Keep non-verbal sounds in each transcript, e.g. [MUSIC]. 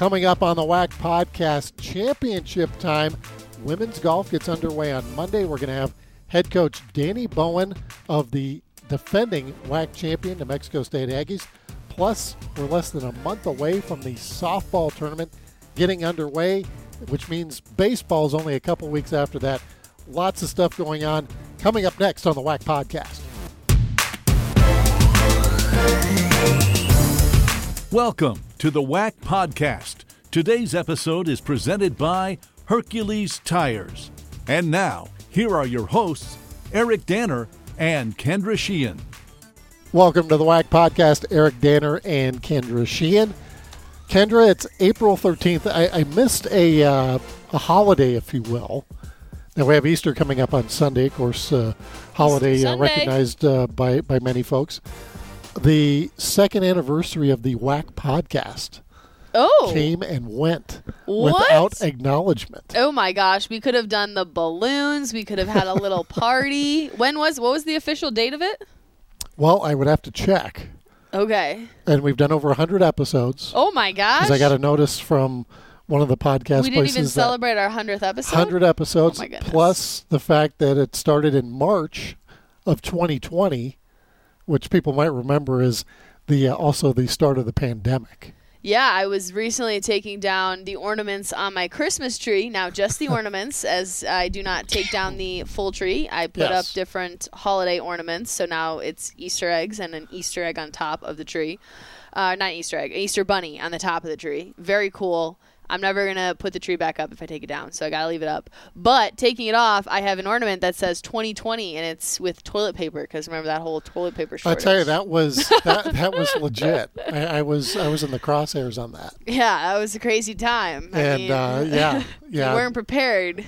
Coming up on the WAC podcast, championship time. Women's golf gets underway on Monday. We're going to have head coach Danny Bowen of the defending WAC champion, New Mexico State Aggies. Plus, we're less than a month away from the softball tournament getting underway, which means baseball is only a couple weeks after that. Lots of stuff going on. Coming up next on the WAC podcast. Welcome to the WAC Podcast. Today's episode is presented by Hercules Tires. And now, here are your hosts, Eric Danner and Kendra Sheehan. Welcome to the WAC Podcast, Eric Danner and Kendra Sheehan. Kendra, it's April 13th. I, I missed a, uh, a holiday, if you will. Now, we have Easter coming up on Sunday, of course, uh, holiday uh, recognized uh, by, by many folks. The second anniversary of the WAC podcast Oh. came and went What? without acknowledgement. Oh my gosh, we could have done the balloons. We could have had a little [LAUGHS] party. when was what was the official date of it? Well, I would have to check. Okay. And we've done over 100 episodes. Oh my gosh. Because I got a notice from one of the podcast we didn't places even celebrate our 100th episode. 100 episodes Oh plus the fact that it started in March of 2020, which people might remember is the uh, also the start of the pandemic. Yeah, I was recently taking down the ornaments on my Christmas tree. Now, just the [LAUGHS] ornaments, as I do not take down the full tree. I put Yes. up different holiday ornaments. So now it's Easter eggs and an Easter egg on top of the tree. Uh, not Easter egg, Easter bunny on the top of the tree. Very cool. I'm never going to put the tree back up if I take it down, so I got to leave it up. But taking it off, I have an ornament that says 2020, and it's with toilet paper, because remember that whole toilet paper I tell you that was [LAUGHS] that, that was legit. I, I was I was in the crosshairs on that, Yeah, that was a crazy time. I and mean, uh, yeah, [LAUGHS] yeah. you weren't prepared.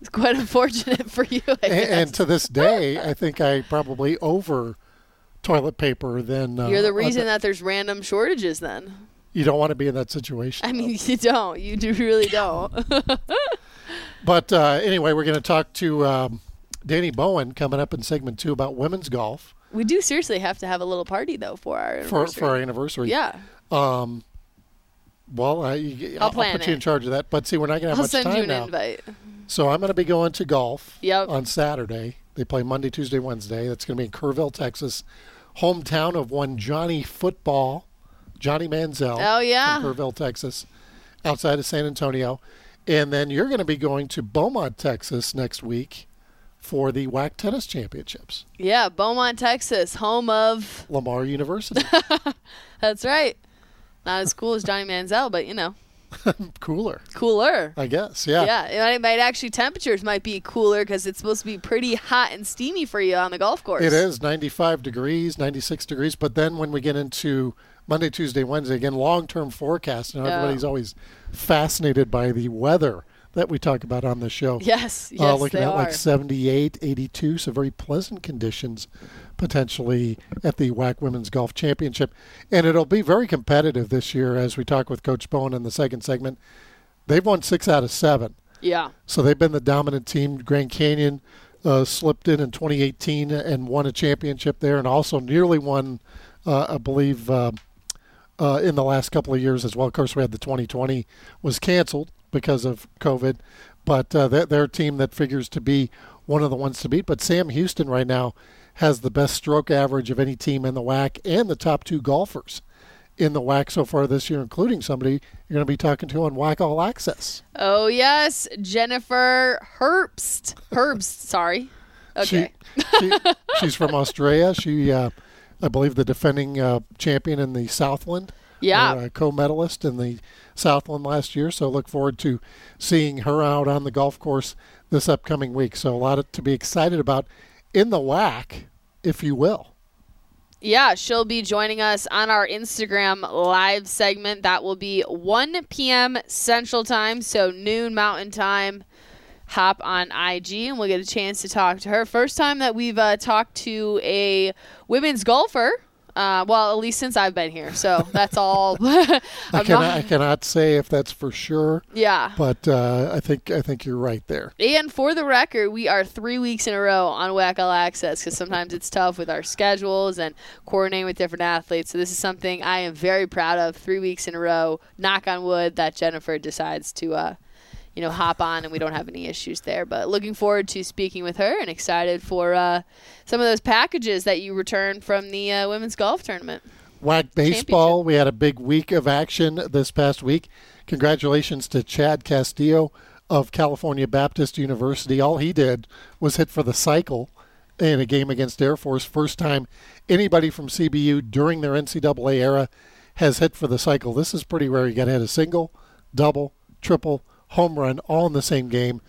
It's quite unfortunate for you. I and, and to this day, I think I probably over toilet paper than uh, You're the reason that there's random shortages. Then you don't want to be in that situation. I mean, you don't. You do really don't. [LAUGHS] But uh, anyway, we're going to talk to um, Danny Bowen coming up in segment two about women's golf we do seriously have to have a little party though for our for, anniversary. for our anniversary. yeah, Um, well, I, you- I'll I'll, plan put you in charge of that. But see, we're not going to have I'll much send time you an now. invite. So I'm going to be going to golf Yep. on Saturday. They play Monday, Tuesday, Wednesday. That's going to be in Kerrville, Texas, hometown of one Johnny Football, Johnny Manziel. Oh, yeah. from Kerrville, Texas, outside of San Antonio. And then you're going to be going to Beaumont, Texas next week for the WAC Tennis Championships, Yeah, Beaumont, Texas, home of. Lamar University. [LAUGHS] That's right. Not as cool as Johnny Manziel, but you know, [LAUGHS] Cooler, cooler. I guess. Yeah. Yeah, it might, might actually temperatures might be cooler because it's supposed to be pretty hot and steamy for you on the golf course. It is 95 degrees, 96 degrees. But then when we get into Monday, Tuesday, Wednesday, again, long term forecast, and Yeah. everybody's always fascinated by the weather that we talk about on the show. Yes, yes, uh, looking they at are. like 78, 82, so very pleasant conditions potentially at the WAC Women's Golf Championship. And it'll be very competitive this year as we talk with Coach Bowen in the second segment. They've won six out of seven. yeah. So they've been the dominant team. Grand Canyon uh, slipped in in 2018 and won a championship there, and also nearly won, uh, I believe, uh, uh, in the last couple of years as well. Of course, we had the 2020 was canceled because of COVID, but uh, they're, they're a team that figures to be one of the ones to beat. But Sam Houston right now has the best stroke average of any team in the WAC and the top two golfers in the WAC so far this year, including somebody you're going to be talking to on WAC All Access. Oh yes, Jennifer Herbst. Herbst, sorry. Okay. She, she, she's from Australia. She, uh, I believe, the defending uh, champion in the Southland. Yeah. a co-medalist in the Southland last year. So look forward to seeing her out on the golf course this upcoming week. So a lot to be excited about in the WAC, if you will. Yeah, she'll be joining us on our Instagram live segment. That will be 1 p.m. Central Time, so noon Mountain Time. Hop on IG and we'll get a chance to talk to her. First time that we've uh, talked to a women's golfer Uh, well, at least since I've been here, so [LAUGHS] that's all. [LAUGHS] I cannot, I cannot say if that's for sure. Yeah, but uh, I think I think you're right there. And for the record, we are three weeks in a row on WAC All Access because sometimes it's tough with our schedules and coordinating with different athletes. So this is something I am very proud of. Three weeks in a row. Knock on wood that Jennifer decides to. Uh, you know, hop on and we don't have any issues there. But looking forward to speaking with her and excited for uh, some of those packages that you return from the uh, women's golf tournament. WAC baseball. We had a big week of action this past week. Congratulations to Chad Castillo of California Baptist University. All he did was hit for the cycle in a game against Air Force. First time anybody from CBU during their NCAA era has hit for the cycle. This is pretty rare. You got to hit a single, double, triple, home run all in the same game.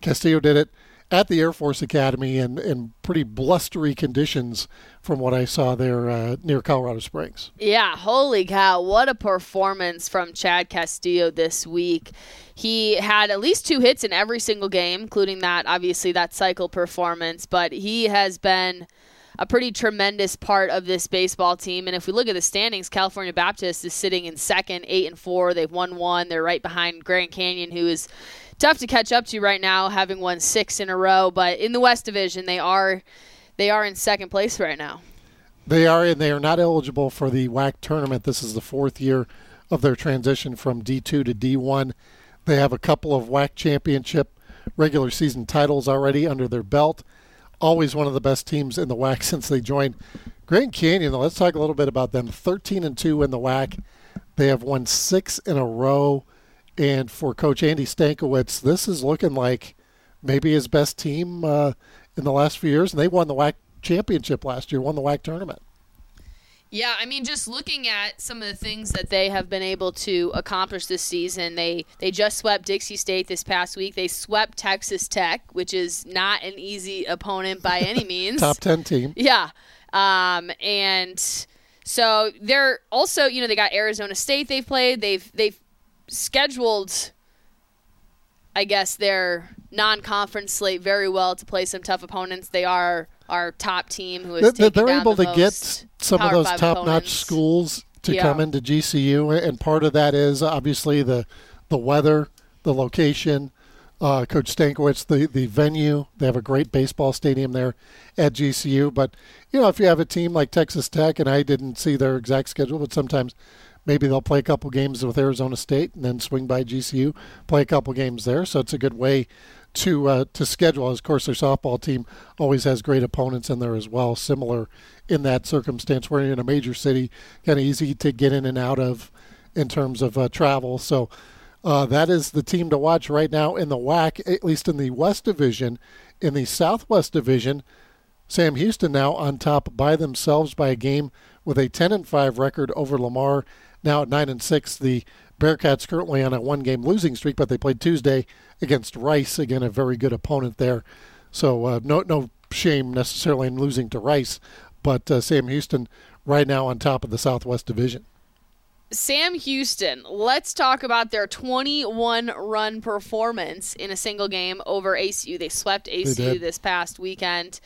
Castillo did it at the Air Force Academy in, in pretty blustery conditions from what I saw there uh, near Colorado Springs. Yeah, holy cow. What a performance from Chad Castillo this week. He had at least two hits in every single game, including that, obviously, that cycle performance, but he has been a pretty tremendous part of this baseball team. And if we look at the standings, California Baptist is sitting in second, eight and four. They've won one. They're right behind Grand Canyon, who is tough to catch up to right now, having won six in a row. But in the West Division, they are they are in second place right now. They are, and they are not eligible for the WAC tournament. This is the fourth year of their transition from D2 to D1. They have a couple of WAC championship regular season titles already under their belt always one of the best teams in the WAC [LAUGHS] since they joined Grand Canyon. Let's talk a little bit about them. 13 and 2 in the WAC. They have won six in a row. And for Coach Andy Stankiewicz, this is looking like maybe his best team uh, in the last few years. And they won the WAC championship last year, won the WAC tournament. Yeah, I mean, just looking at some of the things that they have been able to accomplish this season, they they just swept Dixie State this past week. They swept Texas Tech, which is not an easy opponent by any [LAUGHS] means. Top ten team. Yeah, um, and so they're also, you know, they got Arizona State. They've played. They've they've scheduled, I guess, their non-conference slate very well to play some tough opponents. They are our top team who is they're, they're able the to get some of those top-notch schools to yeah. come into GCU, and part of that is obviously the the weather, the location. Uh, Coach Stankiewicz, the the venue, they have a great baseball stadium there at GCU. But you know, if you have a team like Texas Tech, and I didn't see their exact schedule, but sometimes maybe they'll play a couple games with Arizona State and then swing by GCU, play a couple games there. So it's a good way to uh, to schedule. Of course, their softball team always has great opponents in there as well. Similar in that circumstance, we're in a major city, kind of easy to get in and out of in terms of uh, travel. So uh, that is the team to watch right now in the WAC, at least in the West Division. In the Southwest Division, Sam Houston now on top by themselves by a game with a 10 and 5 record over Lamar. Now at 9 and 6, the Bearcats currently on a one game losing streak, but they played Tuesday against Rice. Again, a very good opponent there. So uh, no no shame necessarily in losing to Rice, but uh, Sam Houston right now on top of the Southwest Division. Sam Houston, let's talk about their 21 run performance in a single game over ACU. They swept ACU they this past weekend.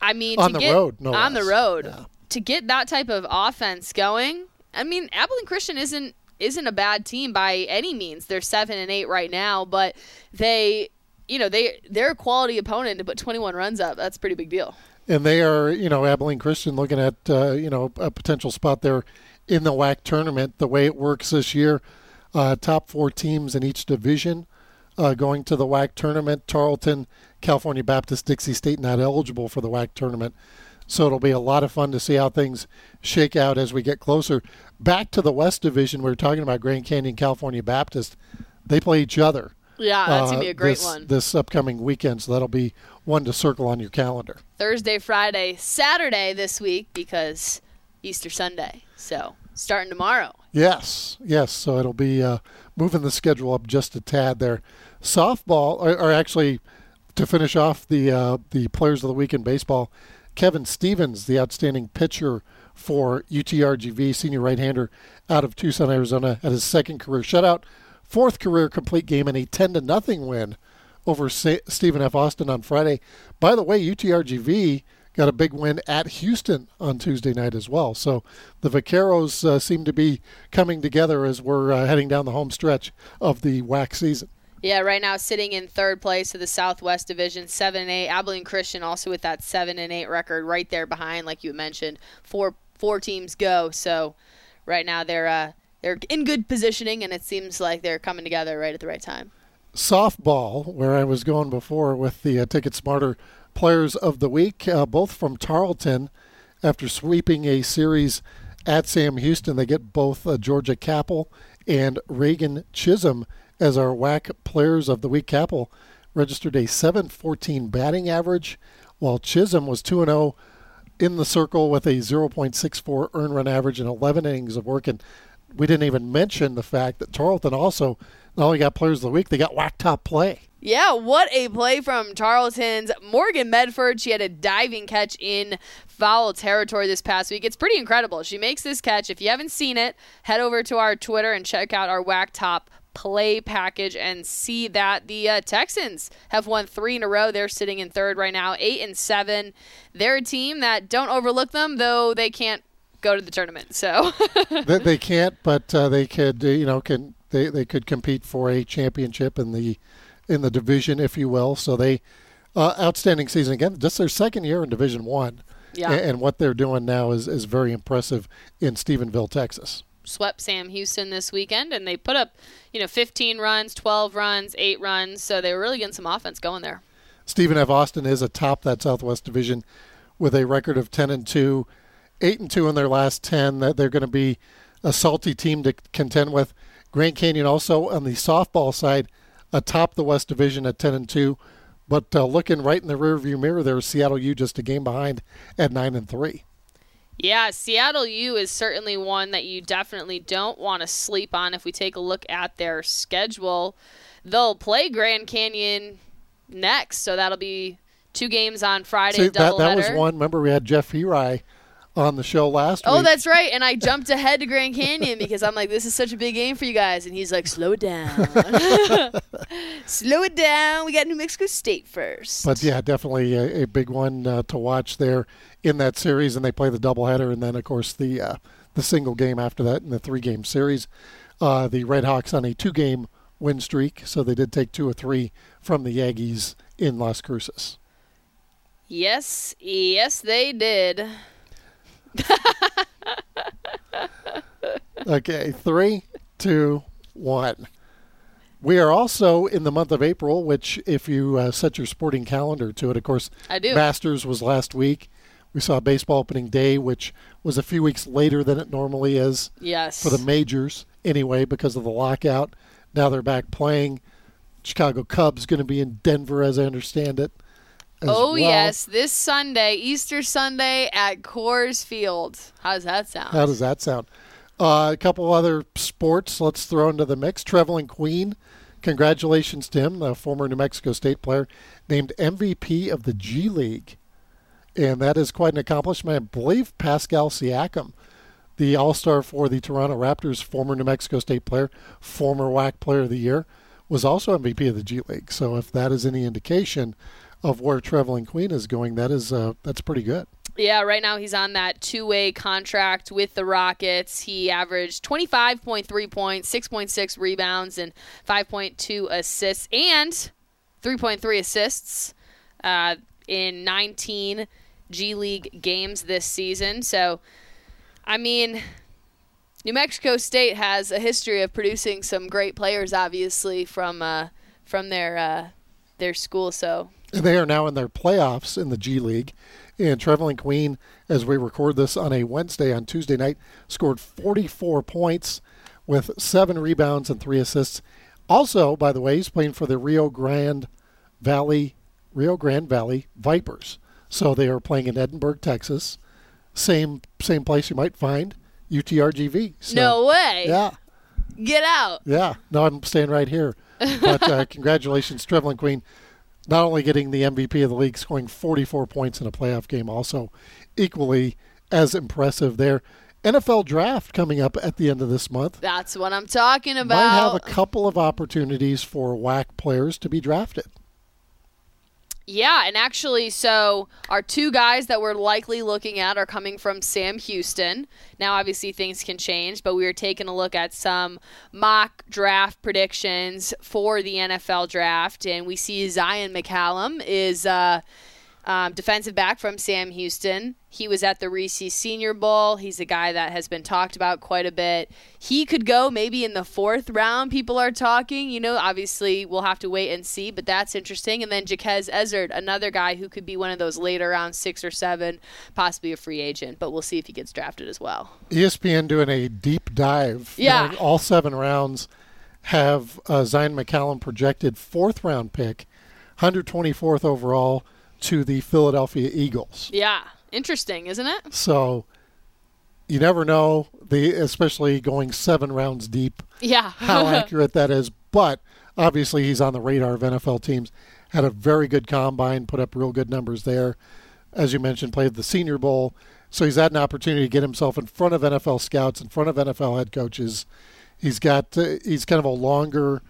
I mean, on the get, road, no on less. the road yeah. to get that type of offense going. I mean, Abilene Christian isn't isn't a bad team by any means. They're seven and eight right now, but they, you know, they they're a quality opponent to put 21 runs up. That's a pretty big deal. And they are, you know, Abilene Christian looking at, uh, you know, a potential spot there in the WAC tournament. The way it works this year, uh, top four teams in each division uh, going to the WAC tournament. Tarleton, California Baptist, Dixie State not eligible for the WAC tournament. So it'll be a lot of fun to see how things shake out as we get closer. Back to the West Division, we are talking about Grand Canyon, California Baptist. They play each other. Yeah, that's going to be a uh, great this, one. This upcoming weekend, so that'll be one to circle on your calendar. Thursday, Friday, Saturday this week because Easter Sunday. So starting tomorrow. Yes, yes. So it'll be uh, moving the schedule up just a tad there. Softball, or, or actually, to finish off the uh, the players of the week in baseball, Kevin Stevens, the outstanding pitcher for UTRGV, senior right-hander out of Tucson, Arizona, had his second career shutout, fourth career complete game, and a 10 to nothing win over Stephen F. Austin on Friday. By the way, UTRGV got a big win at Houston on Tuesday night as well. So the Vaqueros uh, seem to be coming together as we're uh, heading down the home stretch of the WAC season. Yeah, right now sitting in third place of the Southwest Division, seven and eight. Abilene Christian also with that seven and eight record, right there behind, like you mentioned. Four four teams go, so right now they're uh, they're in good positioning, and it seems like they're coming together right at the right time. Softball, where I was going before with the uh, Ticket Smarter Players of the Week, uh, both from Tarleton, after sweeping a series at Sam Houston, they get both uh, Georgia Capel and Reagan Chisholm as our WAC Players of the Week. Capel registered a 714 batting average, while Chisholm was 2 0 in the circle with a 0.64 earn run average and 11 innings of work. And we didn't even mention the fact that Tarleton also not only got Players of the Week, they got WAC Top Play. Yeah, what a play from Tarleton's Morgan Medford. She had a diving catch in foul territory this past week. It's pretty incredible. She makes this catch. If you haven't seen it, head over to our Twitter and check out our WAC Top play package and see that the uh, Texans have won three in a row. They're sitting in third right now, eight and seven. They're a team that don't overlook them, though they can't go to the tournament. So [LAUGHS] they, they, can't, but uh, they could. Uh, you know, can they? They could compete for a championship in the in the division, if you will. So they uh, outstanding season again. Just their second year in Division One. Yeah. And, and what they're doing now is, is very impressive in Stephenville, Texas swept Sam Houston this weekend, and they put up, you know, 15 runs, 12 runs, eight runs. So they were really getting some offense going there. Stephen F. Austin is atop that Southwest Division with a record of 10 and 2, 8 and 2 in their last 10. That they're going to be a salty team to contend with. Grand Canyon also on the softball side atop the West Division at 10 and 2. But uh, looking right in the rearview mirror, there's Seattle U just a game behind at 9 and 3. Yeah, Seattle U is certainly one that you definitely don't want to sleep on. If we take a look at their schedule, they'll play Grand Canyon next, so that'll be two games on Friday. See, that, that was one. Remember, we had Jeff Eri on the show last oh, week. that's right. And I jumped ahead to Grand Canyon because I'm like, this is such a big game for you guys. And he's like, slow it down. [LAUGHS] slow it down. We got New Mexico State first. But yeah, definitely a, a big one uh, to watch there in that series, and they play the doubleheader, and then of course the uh, the single game after that in the three game series. Uh, the Red Hawks on a two game win streak, so they did take two or three from the Aggies in Las Cruces. Yes, yes, they did. [LAUGHS] okay, three, two, one. We are also in the month of April, which, if you uh, set your sporting calendar to it, of course, I do. Masters was last week. We saw baseball opening day, which was a few weeks later than it normally is. Yes. For the majors, anyway, because of the lockout. Now they're back playing. Chicago Cubs going to be in Denver, as I understand it. Oh well. yes, this Sunday, Easter Sunday at Coors Field. How does that sound? How does that sound? Uh, a couple other sports let's throw into the mix. Trevelin Queen, congratulations to him, the former New Mexico State player, named MVP of the G League and that is quite an accomplishment. I believe Pascal Siakam, the All Star for the Toronto Raptors, former New Mexico State player, former WAC Player of the Year, was also MVP of the G League. So if that is any indication of where Trevelin Queen is going, that is uh, that's pretty good. Yeah, right now he's on that two-way contract with the Rockets. He averaged 25.3 points, 6.6 rebounds, and 5.2 assists, and 3.3 assists uh, in 19 G League games this season. So, I mean, New Mexico State has a history of producing some great players, obviously from uh, from their uh, their school. So they are now in their playoffs in the G League. And Trevelin Queen, as we record this on a Wednesday, on Tuesday night, scored 44 points with seven rebounds and three assists. Also, by the way, he's playing for the Rio Grande Valley Rio Grande Valley Vipers. So they are playing in Edinburg, Texas. Same same place you might find UTRGV. So, no way. Yeah. Get out. Yeah. No, I'm staying right here. But uh, [LAUGHS] congratulations, Trevelin Queen. Not only getting the MVP of the league, scoring 44 points in a playoff game, also equally as impressive there. NFL draft coming up at the end of this month. That's what I'm talking about. Might have a couple of opportunities for WAC players to be drafted. Yeah, and actually, so our two guys that we're likely looking at are coming from Sam Houston. Now, obviously, things can change, but we are taking a look at some mock draft predictions for the NFL draft, and we see Zyon McCollum is. Uh, um, defensive back from Sam Houston. He was at the Reese Senior Bowl. He's a guy that has been talked about quite a bit. He could go maybe in the fourth round. People are talking. You know, obviously we'll have to wait and see, but that's interesting. And then Jequez Ezzard, another guy who could be one of those later round six or seven, possibly a free agent. But we'll see if he gets drafted as well. ESPN doing a deep dive. Yeah, all seven rounds have uh, Zyon McCollum projected fourth round pick, 124th overall to the Philadelphia Eagles. Yeah, interesting, isn't it? So you never know the especially going seven rounds deep. Yeah, [LAUGHS] how [LAUGHS] accurate that is. But obviously, he's on the radar of NFL teams. Had a very good combine, put up real good numbers there. As you mentioned, played the Senior Bowl, so he's had an opportunity to get himself in front of NFL scouts, in front of NFL head coaches. He's got uh, he's kind of a longer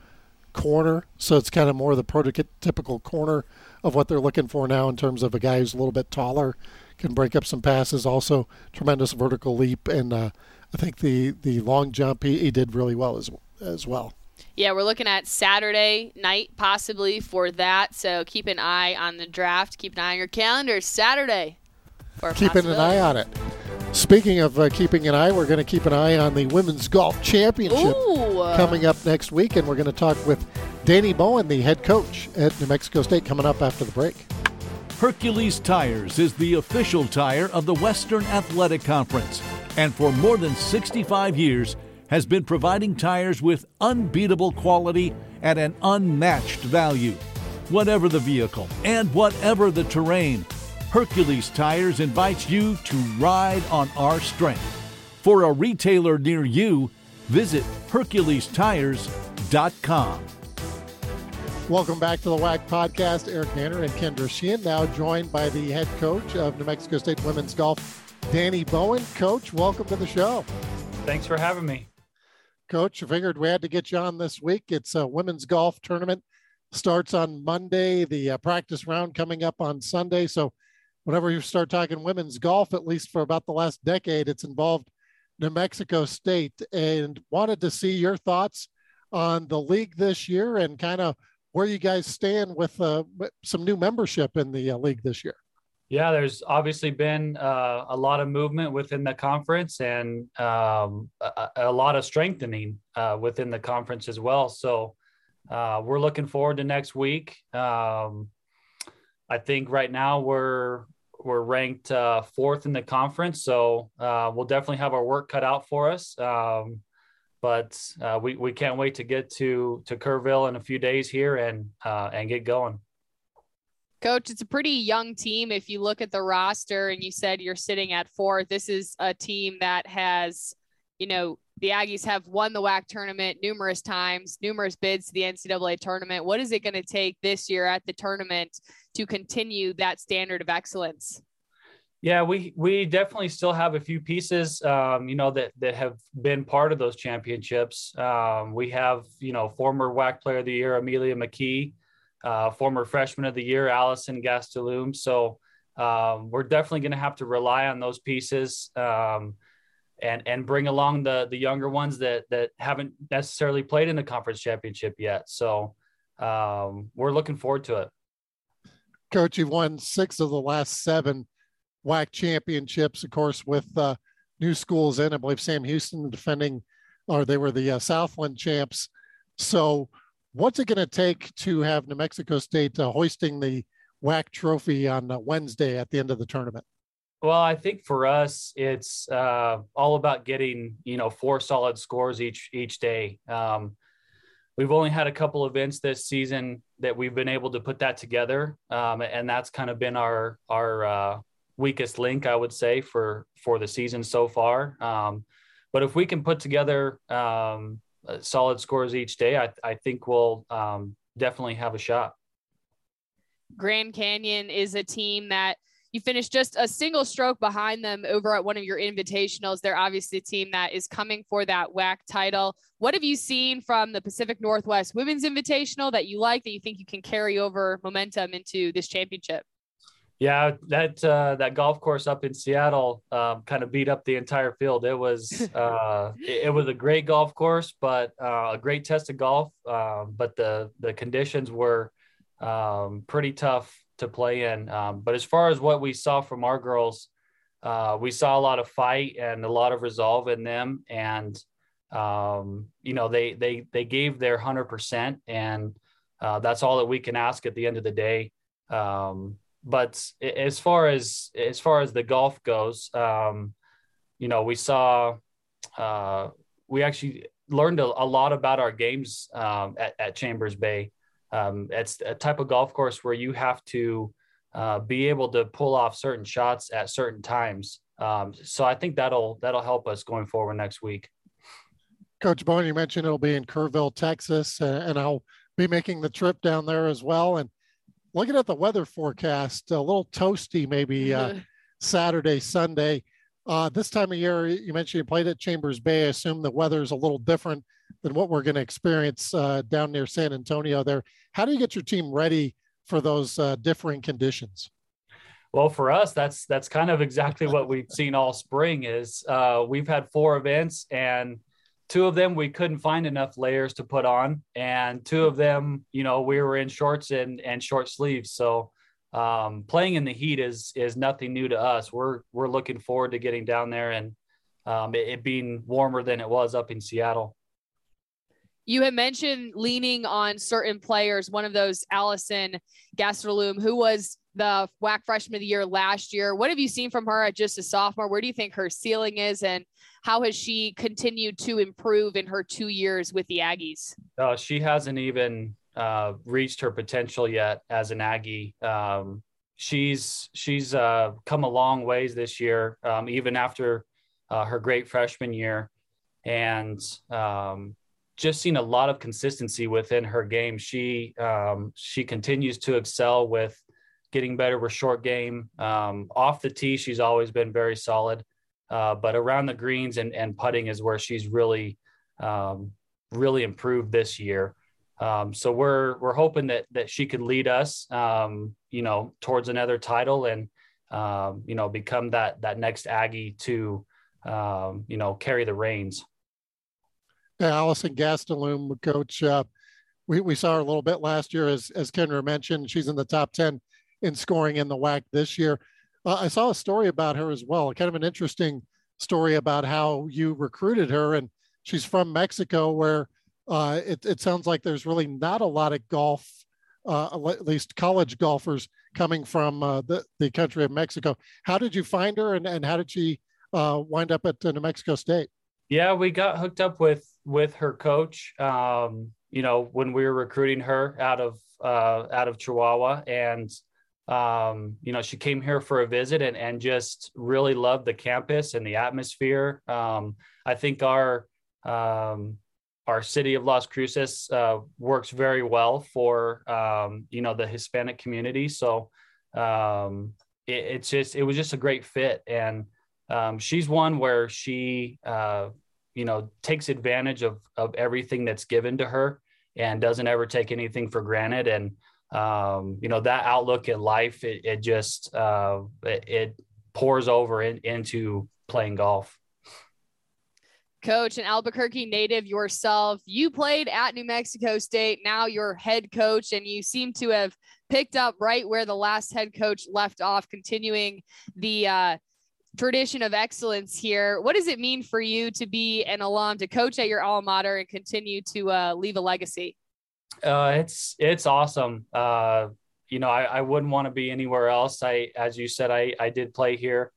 corner, so it's kind of more the prototypical corner of what they're looking for now in terms of a guy who's a little bit taller, can break up some passes, also tremendous vertical leap, and uh, I think the the long jump he, he did really well as as well. Yeah, we're looking at Saturday night possibly for that. So keep an eye on the draft. Keep an eye on your calendar. Saturday. Keeping an eye on it. Speaking of uh, keeping an eye, we're going to keep an eye on the Women's Golf Championship Ooh. coming up next week, and we're going to talk with Danny Bowen, the head coach at New Mexico State, coming up after the break. Hercules Tires is the official tire of the Western Athletic Conference, and for more than 65 years has been providing tires with unbeatable quality at an unmatched value. Whatever the vehicle and whatever the terrain, Hercules Tires invites you to ride on our strength. For a retailer near you, visit HerculesTires.com. Welcome back to the WAC podcast. Eric Danner and Kendra Sheehan, now joined by the head coach of New Mexico State Women's Golf, Danny Bowen. Coach, welcome to the show. Thanks for having me. Coach, I figured we had to get you on this week. It's a women's golf tournament. Starts on Monday, the uh, practice round coming up on Sunday. So whenever you start talking women's golf, at least for about the last decade, it's involved New Mexico State. And wanted to see your thoughts on the league this year and kind of where you guys stand with uh, some new membership in the uh, league this year. Yeah, there's obviously been uh, a lot of movement within the conference and um, a, a, lot of strengthening uh, within the conference as well. So uh, we're looking forward to next week. Um, I think right now we're we're ranked uh, fourth in the conference, so uh, we'll definitely have our work cut out for us. Um, but uh, we we can't wait to get to to Kerrville in a few days here and uh, and get going. Coach, it's a pretty young team. If you look at the roster, and you said you're sitting at four, this is a team that has, you know, the Aggies have won the WAC tournament numerous times, numerous bids to the NCAA tournament. What is it going to take this year at the tournament to continue that standard of excellence? Yeah, we we definitely still have a few pieces, um, you know, that that have been part of those championships. Um, we have, you know, former WAC Player of the Year Amelia McKee, uh, former Freshman of the Year Allison Gastelum. So um, we're definitely going to have to rely on those pieces. Um, and and bring along the the younger ones that that haven't necessarily played in the conference championship yet. So um, we're looking forward to it. Coach, you've won six of the last seven WAC championships, of course, with uh, new schools in. I believe Sam Houston defending, or they were the uh, Southland champs. So, what's it going to take to have New Mexico State uh, hoisting the WAC trophy on uh, Wednesday at the end of the tournament? Well, I think for us, it's uh, all about getting you know four solid scores each each day. Um, we've only had a couple events this season that we've been able to put that together, um, and that's kind of been our our uh, weakest link, I would say, for for the season so far. Um, but if we can put together um, solid scores each day, I, I think we'll um, definitely have a shot. Grand Canyon is a team that You finished just a single stroke behind them over at one of your invitationals. They're obviously a team that is coming for that WAC title. What have you seen from the Pacific Northwest Women's Invitational that you like that you think you can carry over momentum into this championship? Yeah, that uh, that golf course up in Seattle um, kind of beat up the entire field. It was [LAUGHS] uh, it, it, was a great golf course, but uh, a great test of golf. Um, but the the conditions were um, pretty tough to play in. Um, but as far as what we saw from our girls, uh, we saw a lot of fight and a lot of resolve in them, and um, you know they they they gave their hundred percent, and uh, that's all that we can ask at the end of the day. Um, but as far as as far as the golf goes, um, you know, we saw uh, we actually learned a, a, lot about our games um, at, at, Chambers Bay. Um, it's a type of golf course where you have to uh, be able to pull off certain shots at certain times. Um, so I think that'll that'll help us going forward next week. Coach Bowen, you mentioned it'll be in Kerrville, Texas, and I'll be making the trip down there as well. And looking at the weather forecast, a little toasty maybe uh, [LAUGHS] Saturday, Sunday. Uh, this time of year, you mentioned you played at Chambers Bay. I assume the weather is a little different than what we're going to experience uh, down near San Antonio. There, how do you get your team ready for those uh, differing conditions? Well, for us, that's that's kind of exactly what we've [LAUGHS] seen all spring. Is uh, we've had four events and two of them we couldn't find enough layers to put on and two of them you know we were in shorts and and short sleeves so um, playing in the heat is is nothing new to us we're we're looking forward to getting down there and um, it, it being warmer than it was up in seattle you had mentioned leaning on certain players one of those allison gastelum who was the WAC freshman of the year last year. What have you seen from her at just a sophomore? Where do you think her ceiling is? And how has she continued to improve in her two years with the Aggies? Uh, she hasn't even uh, reached her potential yet as an Aggie. Um, she's she's uh, come a long ways this year, um, even after uh, her great freshman year, and um, just seen a lot of consistency within her game. She um, she continues to excel with getting better with short game. Um, off the tee, she's always been very solid. Uh, but around the greens and, and putting is where she's really, um, really improved this year. Um, so we're we're hoping that that she could lead us, um, you know, towards another title and um, you know become that that next Aggie to you know carry the reins. Allison Gastelum, coach. Uh, we, we saw her a little bit last year, as as Kendra mentioned. She's in the top ten in scoring in the WAC this year. Uh, I saw a story about her as well, kind of an interesting story about how you recruited her. And she's from Mexico, where uh, it, it, sounds like there's really not a lot of golf, uh, at least college golfers coming from uh, the, the country of Mexico. How did you find her and, and how did she uh, wind up at New Mexico State? Yeah, we got hooked up with with her coach. Um, you know, when we were recruiting her out of uh, out of Chihuahua, and um, you know, she came here for a visit and, and just really loved the campus and the atmosphere. Um, I think our um, our city of Las Cruces uh, works very well for um, you know the Hispanic community. So um, it, it's just it was just a great fit, and um, she's one where she uh, you know takes advantage of of everything that's given to her and doesn't ever take anything for granted. And um, you know that outlook in life it, it just uh, it, it, pours over in, into playing golf. Coach an albuquerque native yourself you played at new mexico state now you're head coach and you seem to have picked up right where the last head coach left off continuing the uh, tradition of excellence here what does it mean for you to be an alum to coach at your alma mater and continue to uh, leave a legacy uh, it's it's awesome. Uh, you know, I, I wouldn't want to be anywhere else. I, as you said, I I did play here,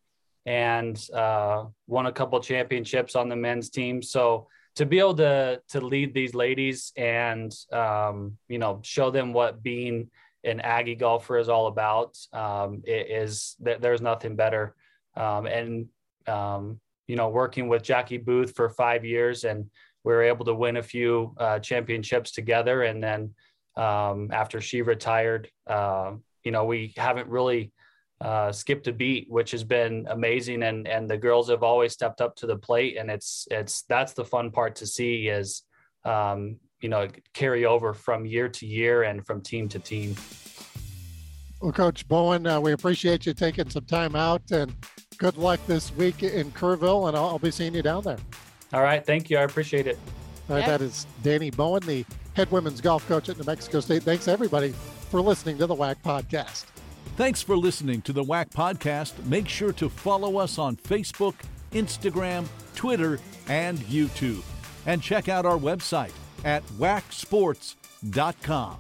and uh, won a couple championships on the men's team. So to be able to to lead these ladies and um, you know show them what being an Aggie golfer is all about um, is that there's nothing better. Um, and um, you know, working with Jackie Booth for five years and we were able to win a few uh, championships together. And then um, after she retired, uh, you know, we haven't really uh, skipped a beat, which has been amazing. And and the girls have always stepped up to the plate, and it's it's that's the fun part to see is um, you know carry over from year to year and from team to team. Well, Coach Bowen, uh, we appreciate you taking some time out, and good luck this week in Kerrville, and I'll, I'll be seeing you down there. All right, thank you. I appreciate it. All right, yeah. that is Danny Bowen, the head women's golf coach at New Mexico State. Thanks everybody for listening to the WAC podcast. Thanks for listening to the WAC podcast. Make sure to follow us on Facebook, Instagram, Twitter, and YouTube. And check out our website at wacsports.com.